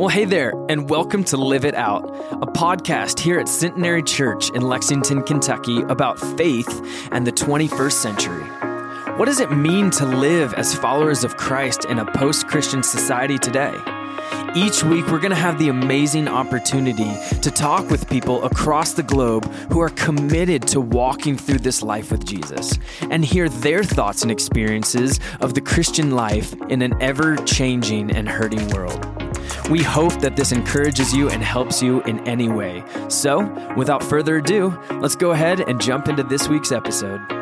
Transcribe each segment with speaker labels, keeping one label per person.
Speaker 1: Well, hey there, and welcome to Live It Out, a podcast here at Centenary Church in Lexington, Kentucky about faith and the 21st century. What does it mean to live as followers of Christ in a post Christian society today? Each week, we're going to have the amazing opportunity to talk with people across the globe who are committed to walking through this life with Jesus and hear their thoughts and experiences of the Christian life in an ever changing and hurting world. We hope that this encourages you and helps you in any way. So, without further ado, let's go ahead and jump into this week's episode.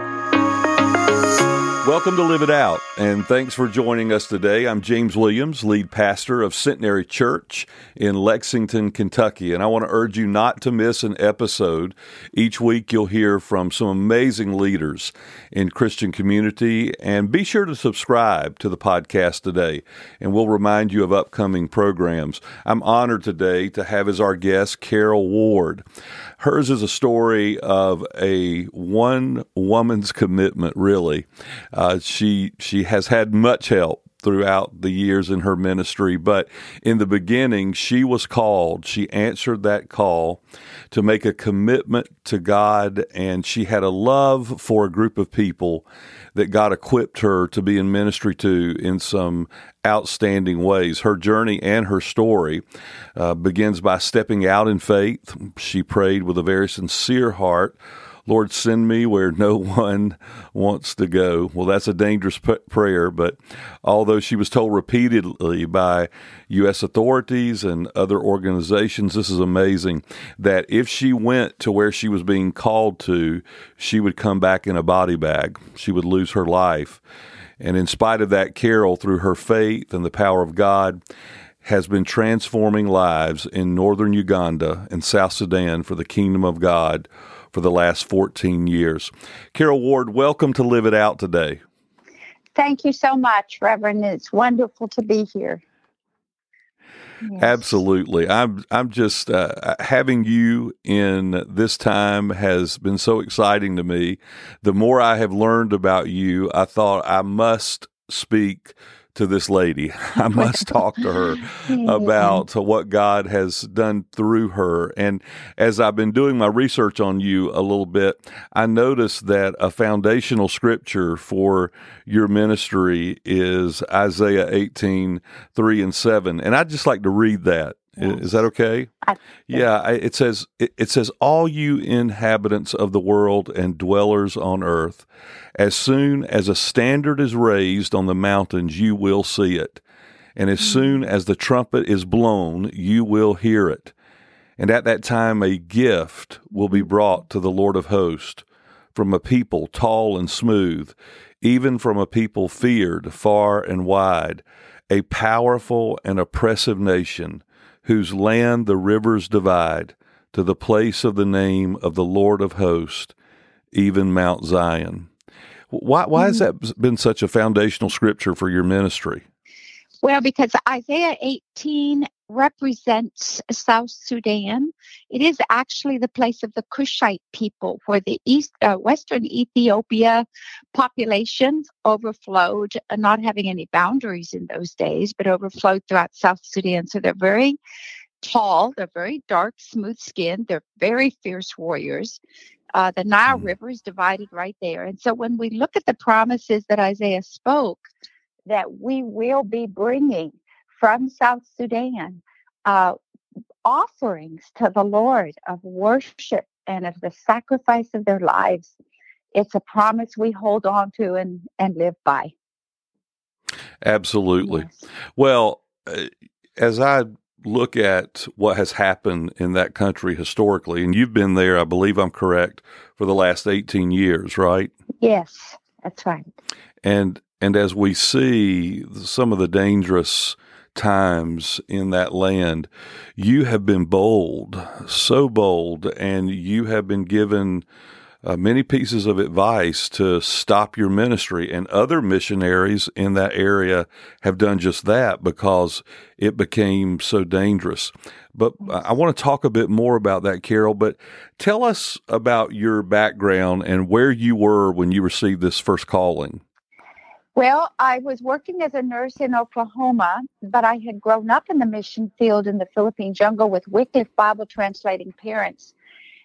Speaker 2: Welcome to Live It Out, and thanks for joining us today. I'm James Williams, lead pastor of Centenary Church in Lexington, Kentucky, and I want to urge you not to miss an episode. Each week, you'll hear from some amazing leaders in Christian community, and be sure to subscribe to the podcast today, and we'll remind you of upcoming programs. I'm honored today to have as our guest Carol Ward. Hers is a story of a one woman's commitment, really. Uh, she she has had much help throughout the years in her ministry. But in the beginning, she was called. She answered that call to make a commitment to God, and she had a love for a group of people that God equipped her to be in ministry to in some outstanding ways. Her journey and her story uh, begins by stepping out in faith. She prayed with a very sincere heart Lord, send me where no one wants to go. Well, that's a dangerous p- prayer, but although she was told repeatedly by U.S. authorities and other organizations, this is amazing, that if she went to where she was being called to, she would come back in a body bag. She would lose her life. And in spite of that, Carol, through her faith and the power of God, has been transforming lives in northern Uganda and South Sudan for the kingdom of God for the last 14 years. Carol Ward, welcome to Live It Out today.
Speaker 3: Thank you so much, Reverend. It's wonderful to be here.
Speaker 2: Absolutely. I'm I'm just uh, having you in this time has been so exciting to me. The more I have learned about you, I thought I must speak to this lady. I must talk to her about what God has done through her. And as I've been doing my research on you a little bit, I noticed that a foundational scripture for your ministry is Isaiah 18, 3 and 7. And I'd just like to read that. Yes. Is that okay? yeah, it says it says all you inhabitants of the world and dwellers on earth, as soon as a standard is raised on the mountains, you will see it, and as hmm. soon as the trumpet is blown, you will hear it. And at that time, a gift will be brought to the Lord of hosts from a people tall and smooth, even from a people feared far and wide, a powerful and oppressive nation whose land the rivers divide, to the place of the name of the Lord of hosts, even Mount Zion. Why, why has mm-hmm. that been such a foundational scripture for your ministry?
Speaker 3: Well, because Isaiah 18 represents South Sudan. It is actually the place of the Cushite people, where the east, uh, western Ethiopia population overflowed, uh, not having any boundaries in those days, but overflowed throughout South Sudan. So they're very tall, they're very dark, smooth skinned, they're very fierce warriors. Uh, the Nile mm. River is divided right there. And so when we look at the promises that Isaiah spoke, that we will be bringing from South Sudan uh, offerings to the Lord of worship and of the sacrifice of their lives. It's a promise we hold on to and, and live by.
Speaker 2: Absolutely. Yes. Well, uh, as I look at what has happened in that country historically, and you've been there, I believe I'm correct, for the last 18 years, right?
Speaker 3: Yes, that's right.
Speaker 2: And and as we see some of the dangerous times in that land, you have been bold, so bold, and you have been given uh, many pieces of advice to stop your ministry. And other missionaries in that area have done just that because it became so dangerous. But I want to talk a bit more about that, Carol. But tell us about your background and where you were when you received this first calling.
Speaker 3: Well, I was working as a nurse in Oklahoma, but I had grown up in the mission field in the Philippine jungle with Wycliffe Bible translating parents.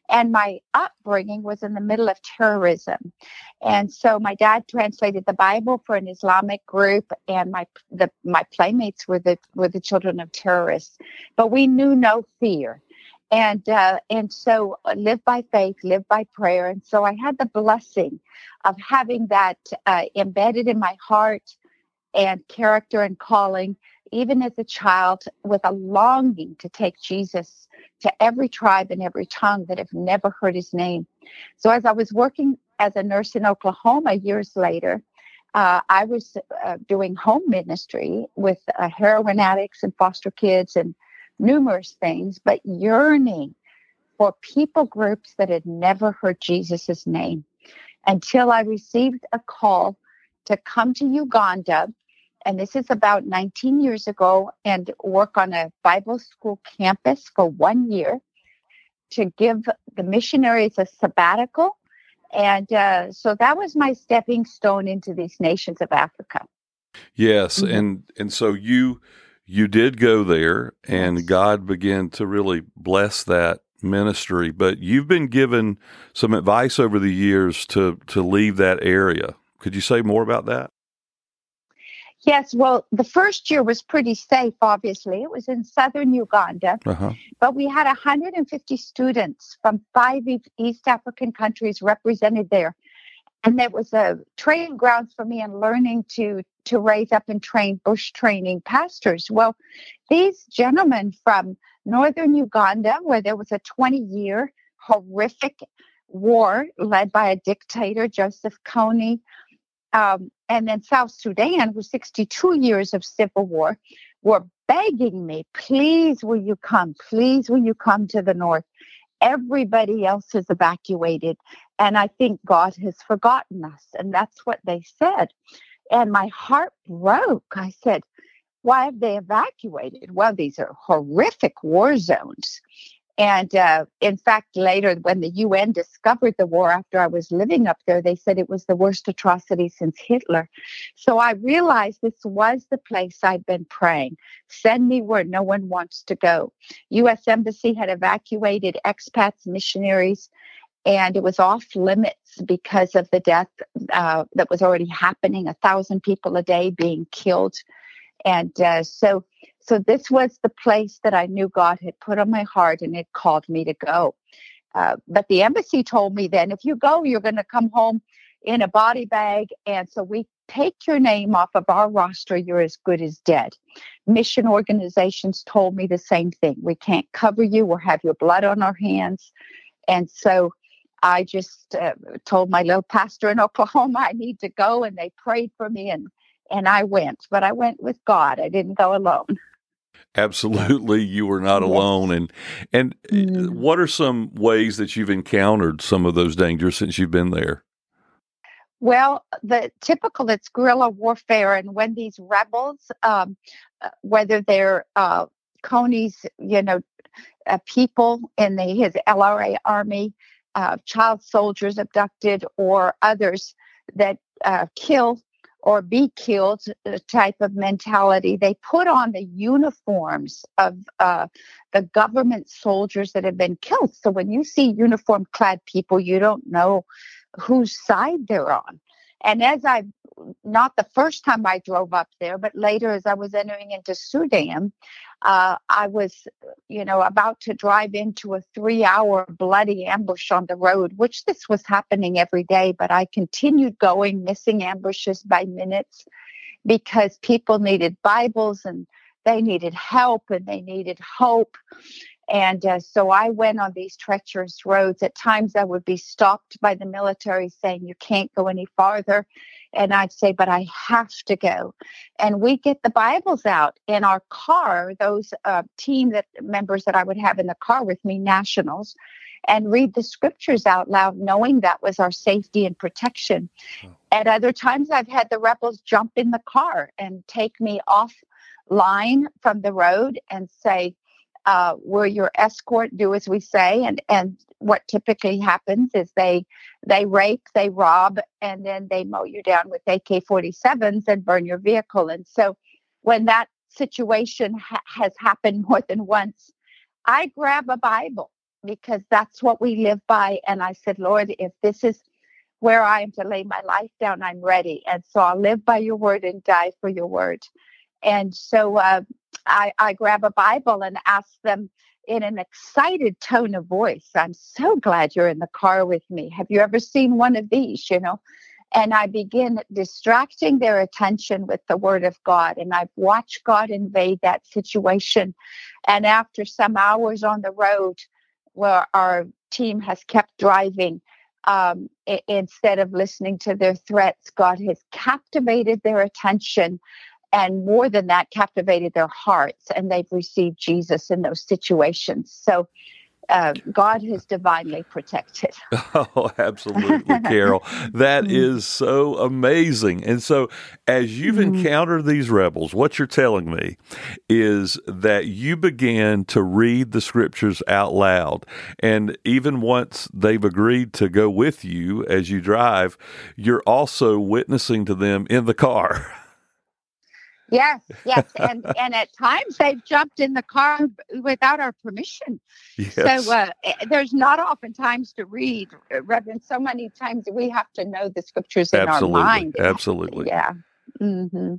Speaker 3: And my upbringing was in the middle of terrorism. And so my dad translated the Bible for an Islamic group and my the my playmates were the were the children of terrorists. But we knew no fear and uh, and so uh, live by faith, live by prayer. And so I had the blessing of having that uh, embedded in my heart and character and calling, even as a child, with a longing to take Jesus to every tribe and every tongue that have never heard his name. So as I was working as a nurse in Oklahoma years later. Uh, I was uh, doing home ministry with uh, heroin addicts and foster kids and numerous things, but yearning for people groups that had never heard Jesus' name until I received a call to come to Uganda. And this is about 19 years ago, and work on a Bible school campus for one year to give the missionaries a sabbatical. And uh, so that was my stepping stone into these nations of Africa.
Speaker 2: Yes, mm-hmm. and and so you you did go there and yes. God began to really bless that ministry, but you've been given some advice over the years to to leave that area. Could you say more about that?
Speaker 3: Yes, well, the first year was pretty safe, obviously. It was in southern Uganda, uh-huh. but we had 150 students from five East African countries represented there and that was a training grounds for me in learning to to raise up and train bush training pastors well these gentlemen from northern uganda where there was a 20 year horrific war led by a dictator joseph kony um, and then south sudan with 62 years of civil war were begging me please will you come please will you come to the north everybody else has evacuated and I think God has forgotten us. And that's what they said. And my heart broke. I said, Why have they evacuated? Well, these are horrific war zones. And uh, in fact, later, when the UN discovered the war after I was living up there, they said it was the worst atrocity since Hitler. So I realized this was the place I'd been praying. Send me where no one wants to go. U.S. Embassy had evacuated expats, missionaries, and it was off limits because of the death uh, that was already happening a thousand people a day being killed. And uh, so so this was the place that i knew god had put on my heart and it called me to go. Uh, but the embassy told me then if you go you're going to come home in a body bag and so we take your name off of our roster. You're as good as dead. Mission organizations told me the same thing. We can't cover you. Or have your blood on our hands. And so I just uh, told my little pastor in Oklahoma I need to go, and they prayed for me, and and I went. But I went with God. I didn't go alone.
Speaker 2: Absolutely, you were not yes. alone. And and mm. what are some ways that you've encountered some of those dangers since you've been there?
Speaker 3: Well, the typical it's guerrilla warfare, and when these rebels, um, uh, whether they're uh, Kony's, you know, uh, people in the his LRA army, uh, child soldiers abducted or others that uh, kill or be killed uh, type of mentality. They put on the uniforms of uh, the government soldiers that have been killed. So when you see uniform clad people, you don't know whose side they're on. And as I, not the first time I drove up there, but later as I was entering into Sudan, uh, I was, you know, about to drive into a three hour bloody ambush on the road, which this was happening every day, but I continued going, missing ambushes by minutes because people needed Bibles and they needed help and they needed hope. And uh, so I went on these treacherous roads. At times I would be stopped by the military saying, You can't go any farther. And I'd say, But I have to go. And we get the Bibles out in our car, those uh, team that members that I would have in the car with me, nationals, and read the scriptures out loud, knowing that was our safety and protection. Oh. At other times, I've had the rebels jump in the car and take me off line from the road and say, uh, we're your escort, do as we say, and and what typically happens is they they rape, they rob, and then they mow you down with AK-47s and burn your vehicle. And so, when that situation ha- has happened more than once, I grab a Bible because that's what we live by. And I said, Lord, if this is where I am to lay my life down, I'm ready. And so I'll live by your word and die for your word. And so uh, I, I grab a Bible and ask them in an excited tone of voice, I'm so glad you're in the car with me. Have you ever seen one of these? You know, and I begin distracting their attention with the word of God. And I've watched God invade that situation. And after some hours on the road, where our team has kept driving, um, I- instead of listening to their threats, God has captivated their attention and more than that, captivated their hearts, and they've received Jesus in those situations. So, uh, God has divinely protected.
Speaker 2: Oh, absolutely, Carol. That
Speaker 3: Mm-hmm.
Speaker 2: so amazing. And so, as you've
Speaker 3: Mhm.
Speaker 2: encountered these rebels, what you're telling me is that you began to read the scriptures out loud. And even once they've agreed to go with you as you drive, you're also witnessing to them in the car.
Speaker 3: Yes, yes, and and at times they've jumped in the car without our permission.
Speaker 2: Yes.
Speaker 3: So uh, eh, there's not often times to read, uh, Reverend. So many times we have to know the scriptures in
Speaker 2: absolutely.
Speaker 3: our mind.
Speaker 2: Absolutely.
Speaker 3: Yeah. Mm-hmm.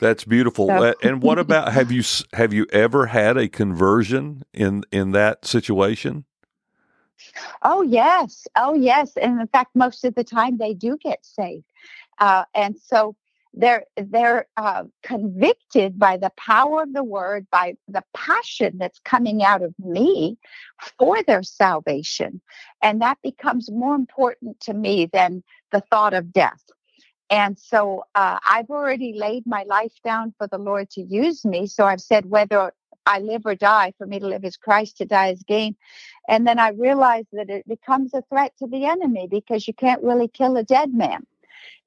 Speaker 2: That's beautiful.
Speaker 3: So-
Speaker 2: and what about have you have you ever had a conversion in in that situation?
Speaker 3: Oh yes, oh yes, and in fact, most of the time they do get saved, uh, and so they're they're uh, convicted by the power of the word, by the passion that's coming out of me for their salvation, and that becomes more important to me than the thought of death. And so uh, I've already laid my life down for the Lord to use me. So I've said whether I live or die, for me to live is Christ, to die is gain. And then I realized that it becomes a threat to the enemy because you can't really kill a dead man.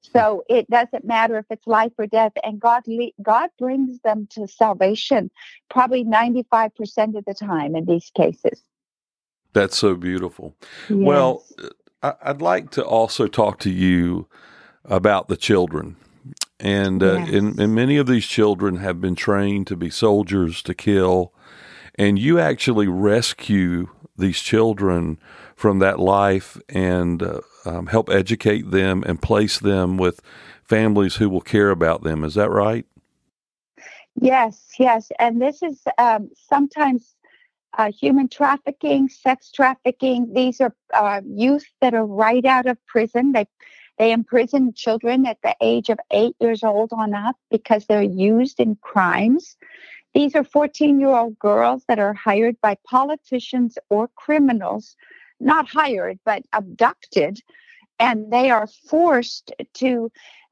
Speaker 3: So it doesn't matter if it's life or death, and God le- God brings them to salvation, probably ninety five percent of the time in these cases.
Speaker 2: That's so beautiful. Well,
Speaker 3: Yes.
Speaker 2: I, I'd like to also talk to you about the children. And, uh,
Speaker 3: Yes.
Speaker 2: and and many of these children have been trained to be soldiers to kill, and you actually rescue these children from that life and uh, um, help educate them and place them with families who will care about them. Is that right?
Speaker 3: Yes, yes. And this is um, sometimes uh, human trafficking, sex trafficking. These are uh, youth that are right out of prison. They they imprison children at the age of eight years old on up because they're used in crimes. These are 14 year old girls that are hired by politicians or criminals, not hired, but abducted, and they are forced to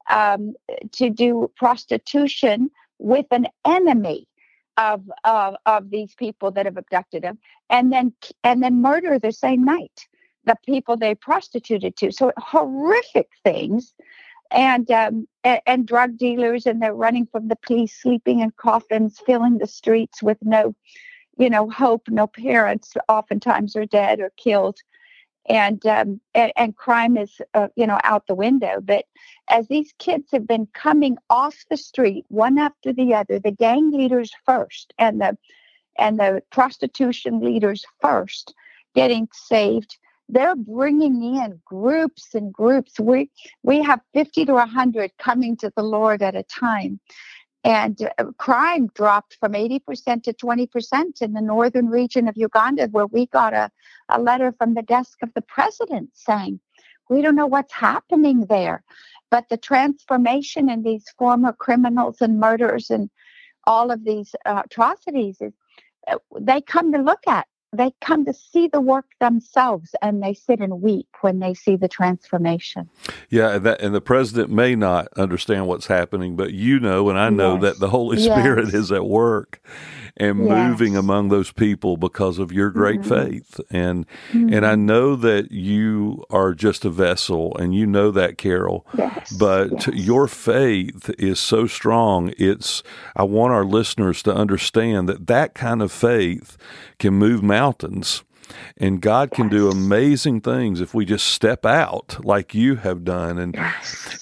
Speaker 3: um, to do prostitution with an enemy of, of of these people that have abducted them, and then and then murder the same night the people they prostituted to. So horrific things, and um, and, and drug dealers, and they're running from the police, sleeping in coffins, filling the streets with no, you know, hope. No parents, oftentimes, are dead or killed. And, um, and and crime is uh, you know out the window. But as these kids have been coming off the street one after the other, the gang leaders first, and the and the prostitution leaders first, getting saved. They're bringing in groups and groups. We we have fifty to hundred coming to the Lord at a time, and uh, crime dropped from eighty percent to twenty percent in the northern region of Uganda, where we got a a letter from the desk of the president saying, "We don't know what's happening there." But the transformation in these former criminals and murderers and all of these uh, atrocities is uh, they come to look at. They come to see the work themselves and they sit and weep when they see the transformation.
Speaker 2: Yeah, and that and the president may not understand what's happening, but you know, and I know
Speaker 3: Yes.
Speaker 2: that the Holy
Speaker 3: Yes.
Speaker 2: Spirit is at work. And yes. moving among those people because of your great mm-hmm. faith. And mm-hmm. and I know that you are just a vessel and you know that Carol.
Speaker 3: Yes.
Speaker 2: But
Speaker 3: yes.
Speaker 2: your faith is so strong. It's I want our listeners to understand that that kind of faith can move mountains and God can do amazing things if we just step out like you have done. And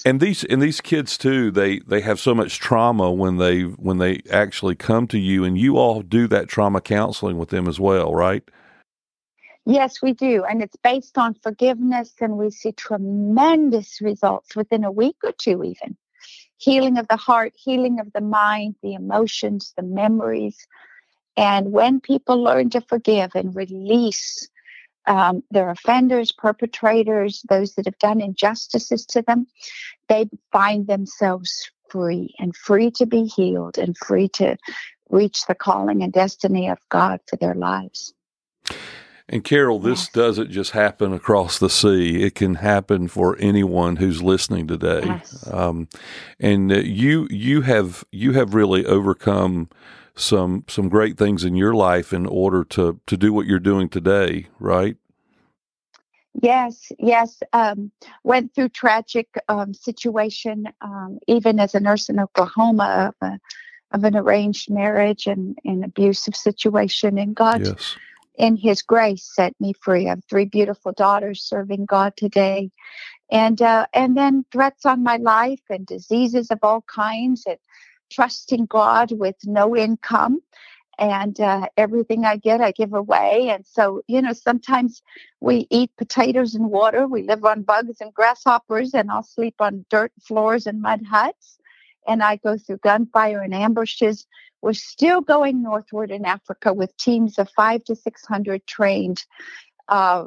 Speaker 2: and these and these kids too, they they have so much trauma when they when they actually come to you and you all do that trauma counseling with them as well, right?
Speaker 3: Yes, we do. And it's based on forgiveness and we see tremendous results within a week or two even. Healing of the heart, healing of the mind, the emotions, the memories, and when people learn to forgive and release um, their offenders, perpetrators, those that have done injustices to them, they find themselves free and free to be healed and free to reach the calling and destiny of God for their lives.
Speaker 2: And Carol, this yes. doesn't just happen across the sea. It can happen for anyone who's listening today. Yes. Um, and uh, you you have you have really overcome some some great things in your life in order to to do what you're doing today, right?
Speaker 3: Yes, yes. Um, went through tragic um, situation, um, even as a nurse in Oklahoma of, a, of an arranged marriage and an abusive situation. And God, yes. in His grace, set me free. I have three beautiful daughters serving God today, and uh, and then threats on my life and diseases of all kinds and trusting God with no income and uh, everything I get, I give away. And so, you know, sometimes we eat potatoes and water. We live on bugs and grasshoppers, and I'll sleep on dirt floors and mud huts. And I go through gunfire and ambushes. We're still going northward in Africa with teams of five to 600 trained uh,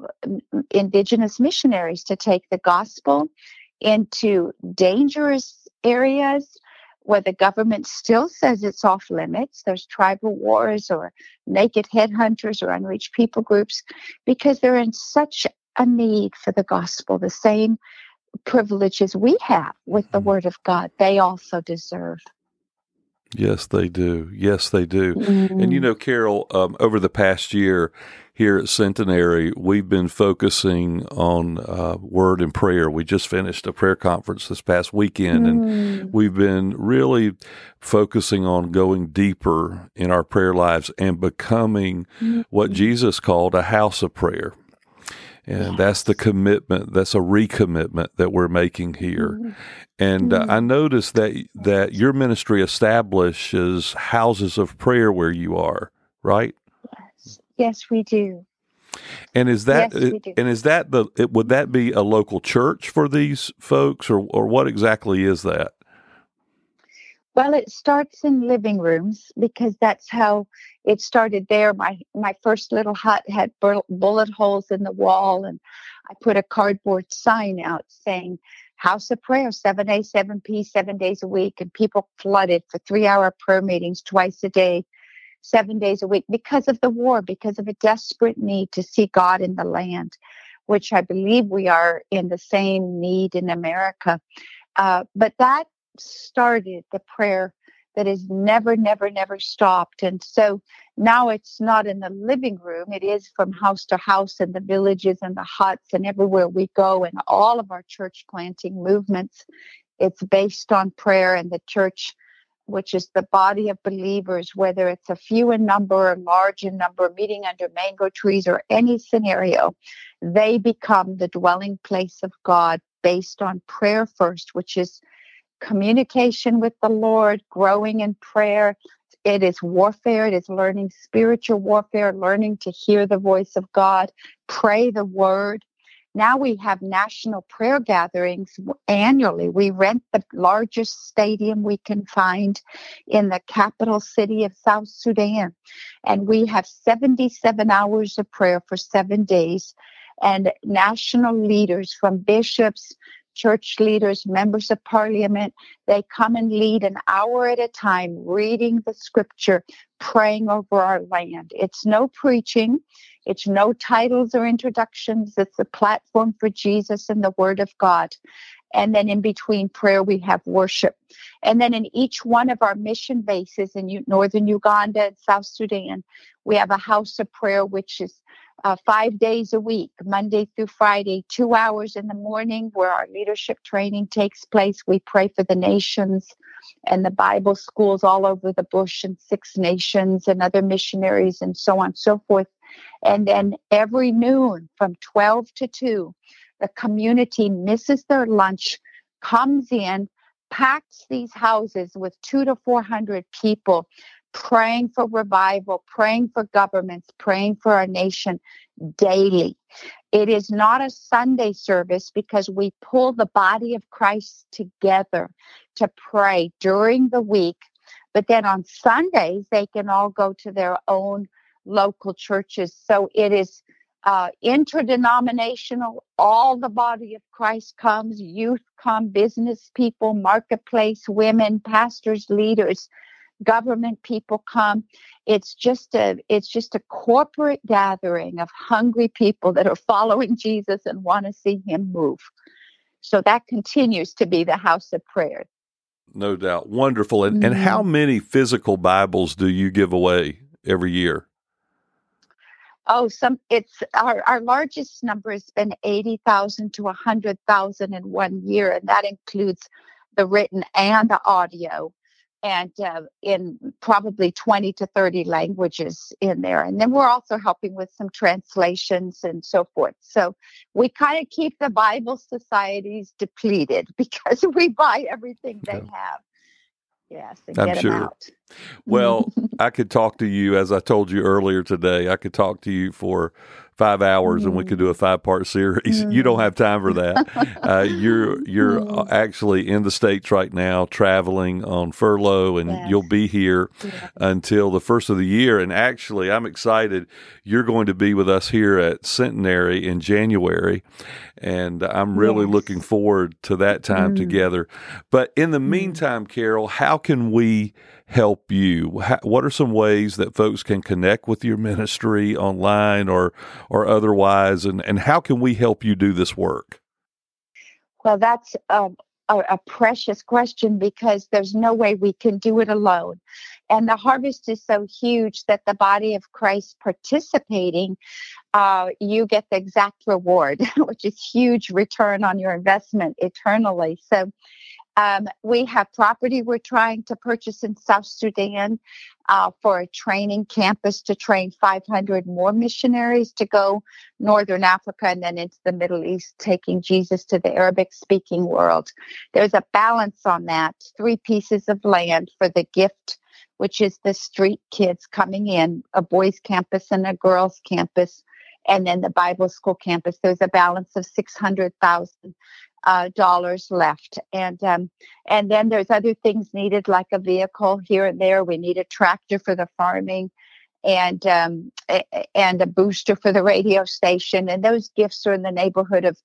Speaker 3: indigenous missionaries to take the gospel into dangerous areas where the government still says it's off limits. There's tribal wars or naked headhunters or unreached people groups because they're in such a need for the gospel, the same privileges we have with the mm-hmm. word of God, they also deserve.
Speaker 2: Yes, they do. Yes, they do. Mm-hmm. And you mm-hmm. know, Carol, um, over the past year, here at Centenary, we've been focusing on uh, word and prayer. We just finished a prayer conference this past weekend, mm. and we've been really focusing on going deeper in our prayer lives and becoming mm. what Jesus called a house of prayer. And yes. that's the commitment. That's a recommitment that we're making here. Mm. And uh, I noticed that that your ministry establishes houses of prayer where you are, right?
Speaker 3: Yes, we do.
Speaker 2: And is that yes, and is that the would that be a local church for these folks or or what exactly is that?
Speaker 3: Well, it starts in living rooms because that's how it started there. My my first little hut had bullet holes in the wall and I put a cardboard sign out saying House of Prayer, 7A, 7P, seven days a week. And people flooded for three hour prayer meetings twice a day seven days a week because of the war, because of a desperate need to see God in the land, which I believe we are in the same need in America. Uh, but that started the prayer that has never, never, never stopped. And so now it's not in the living room, it is from house to house in the villages and the huts and everywhere we go and all of our church planting movements. It's based on prayer, and the church which is the body of believers, whether it's a few in number or large in number, meeting under mango trees or any scenario, they become the dwelling place of God based on prayer first, which is communication with the Lord, growing in prayer. It is warfare. It is learning spiritual warfare, learning to hear the voice of God, pray the word, now we have national prayer gatherings annually. We rent the largest stadium we can find in the capital city of South Sudan. And we have 77 hours of prayer for seven days. And national leaders from bishops, church leaders, members of parliament, they come and lead an hour at a time, reading the scripture, praying over our land. It's no preaching, it's no titles or introductions. It's a platform for Jesus and the Word of God. And then in between prayer, we have worship. And then in each one of our mission bases in northern Uganda and South Sudan, we have a house of prayer, which is uh, five days a week, Monday through Friday, two hours in the morning, where our leadership training takes place. We pray for the nations and the Bible schools all over the bush and Six Nations and other missionaries and so on and so forth. And then every noon from 12 to 2, the community misses their lunch, comes in, packs these houses with two to 400 people praying for revival, praying for governments, praying for our nation daily. It is not a Sunday service because we pull the body of Christ together to pray during the week. But then on Sundays, they can all go to their own local churches. So it is uh, interdenominational. All the body of Christ comes, youth come, business people, marketplace, women, pastors, leaders government people come it's just a it's just a corporate gathering of hungry people that are following jesus and want to see him move so that continues to be the house of prayer
Speaker 2: no doubt wonderful and, mm-hmm. and how mm-hmm. many physical bibles do you give away every year
Speaker 3: oh some it's our, our largest number has been 80,000 to 100,000 in one year and that includes the written and the audio and uh, in probably 20 to 30 languages in there. And then we're also helping with some translations and so forth. So we kind of keep the Bible societies depleted because we buy everything they have. Yes,
Speaker 2: I'm
Speaker 3: get
Speaker 2: sure. Well, I could talk to you, as I told you earlier today, I could talk to you for five hours mm. and we could do a five part series. Mm. You don't have time for that. uh, you're you're mm. actually in the states right now, traveling on furlough, and yes. you'll be here yes. until the first of the year. And actually, I'm excited. You're going to be with us here at Centenary in January, and I'm really yes. looking forward to that time mm. together. But in the meantime, Carol, how can we help you? What are some ways that folks can connect with your ministry online or or otherwise, and and how can we help you do this work?
Speaker 3: Well, that's um, a, a precious question because there's no way we can do it alone. And the harvest is so huge that the body of Christ participating, uh, you get the exact reward, which is huge return on your investment eternally. So um, we have property we're trying to purchase in South Sudan uh, for a training campus to train 500 more missionaries to go northern Africa and then into the Middle East, taking Jesus to the Arabic speaking world. There's a balance on that. Three pieces of land for the gift, which is the street kids coming in, a boys' campus and a girls' campus and then the Bible school campus. There's a balance of 600,000 uh, dollars left, and um, and then there's other things needed like a vehicle here and there. We need a tractor for the farming, and um, and a booster for the radio station, and those gifts are in the neighborhood of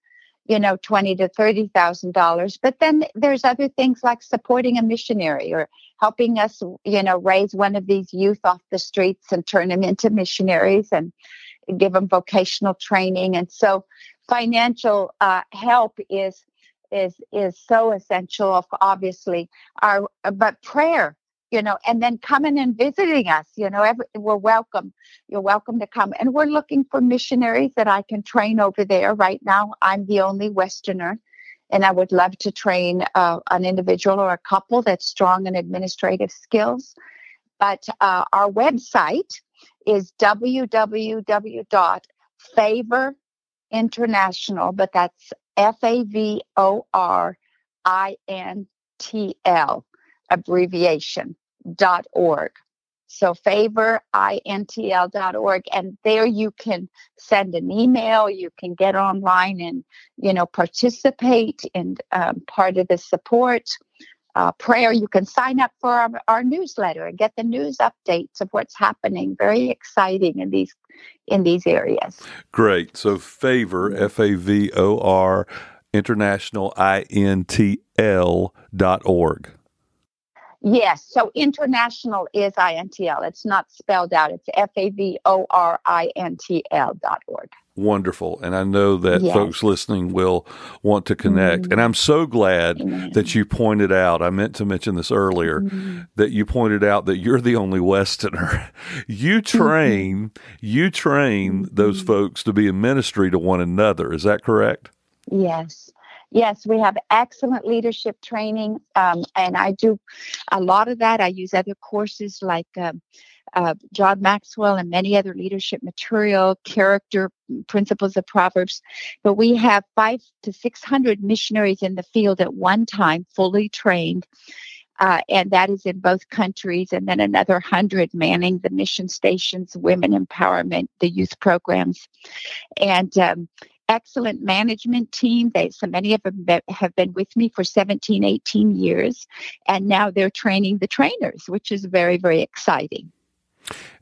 Speaker 3: you know twenty to thirty thousand dollars. But then there's other things like supporting a missionary or helping us you know raise one of these youth off the streets and turn them into missionaries and give them vocational training and so financial uh, help is is is so essential obviously our but prayer you know and then coming and visiting us you know every, we're welcome. You're welcome to come. And we're looking for missionaries that i can train over there. Right now i'm the only westerner and i would love to train uh, an individual or a couple that's strong in administrative skills. But uh, our website is www.favor International, but that's F A V O R I N T L abbreviation dot org. So favor dot org, and there you can send an email. You can get online and you know participate in um, part of the support uh, prayer. You can sign up for our, our, newsletter and get the news updates of what's happening. Very exciting in these in these areas.
Speaker 2: Great. So favor F A V O R international I N T L dot org.
Speaker 3: Yes. So international is INTL. It's not spelled out. It's F A V O R I N T L dot org.
Speaker 2: Wonderful. And I know that yes. folks listening will want to connect. Mm-hmm. And I'm so glad Amen. that you pointed out, I meant to mention this earlier, mm-hmm. that you pointed out that you're the only Westerner. you mm-hmm. train, mm-hmm. you train those folks to be in ministry to one another. Is that correct?
Speaker 3: Yes. Yes, we have excellent leadership training, um, and I do a lot of that. I use other courses like um, uh, John Maxwell and many other leadership material, character principles of Proverbs. But we have five to 600 missionaries in the field at one time, fully trained. Uh, and that is in both countries, and then another hundred manning the mission stations, women empowerment, the youth programs, and um, excellent management team. They, so many of them have been with me for 17, 18 years, and now they're training the trainers, which is very, very exciting.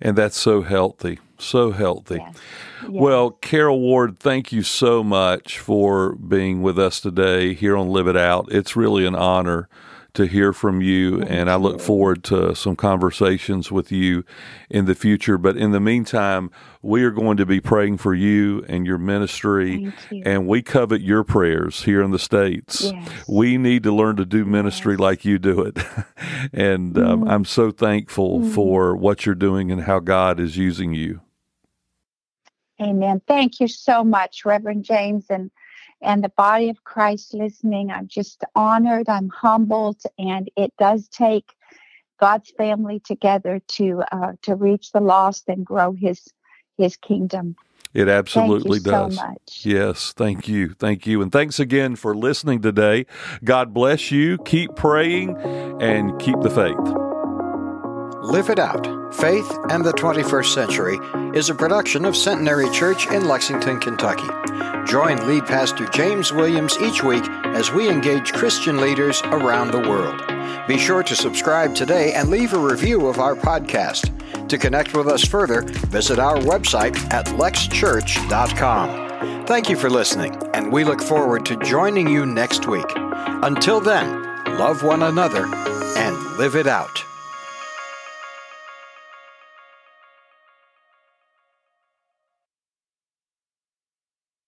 Speaker 2: And that's so healthy, so healthy. Yes. Yes. Well, Carol Ward, thank you so much for being with us today here on Live It Out. It's really an honor to hear from you, Thank and I look forward to some conversations with you in the future. But in the meantime, we are going to be praying for you and your ministry, you. and we covet your prayers here in the States. Yes. We need to learn to do ministry yes. like you do it. and um, mm. I'm so thankful mm. for what you're doing and how God is using you.
Speaker 3: Amen. Thank you so much, Reverend James. And and the body of Christ listening. I'm just honored, I'm humbled, and it does take God's family together to uh, to reach the lost and grow His His kingdom.
Speaker 2: It absolutely does. So yes, thank you. Thank you. And thanks again for listening today. God bless you. Keep praying and keep the faith.
Speaker 4: Live It Out Faith and the 21st Century is a production of Centenary Church in Lexington, Kentucky. Join lead pastor James Williams each week as we engage Christian leaders around the world. Be sure to subscribe today and leave a review of our podcast. To connect with us further, visit our website at lexchurch.com. Thank you for listening, and we look forward to joining you next week. Until then, love one another and live it out.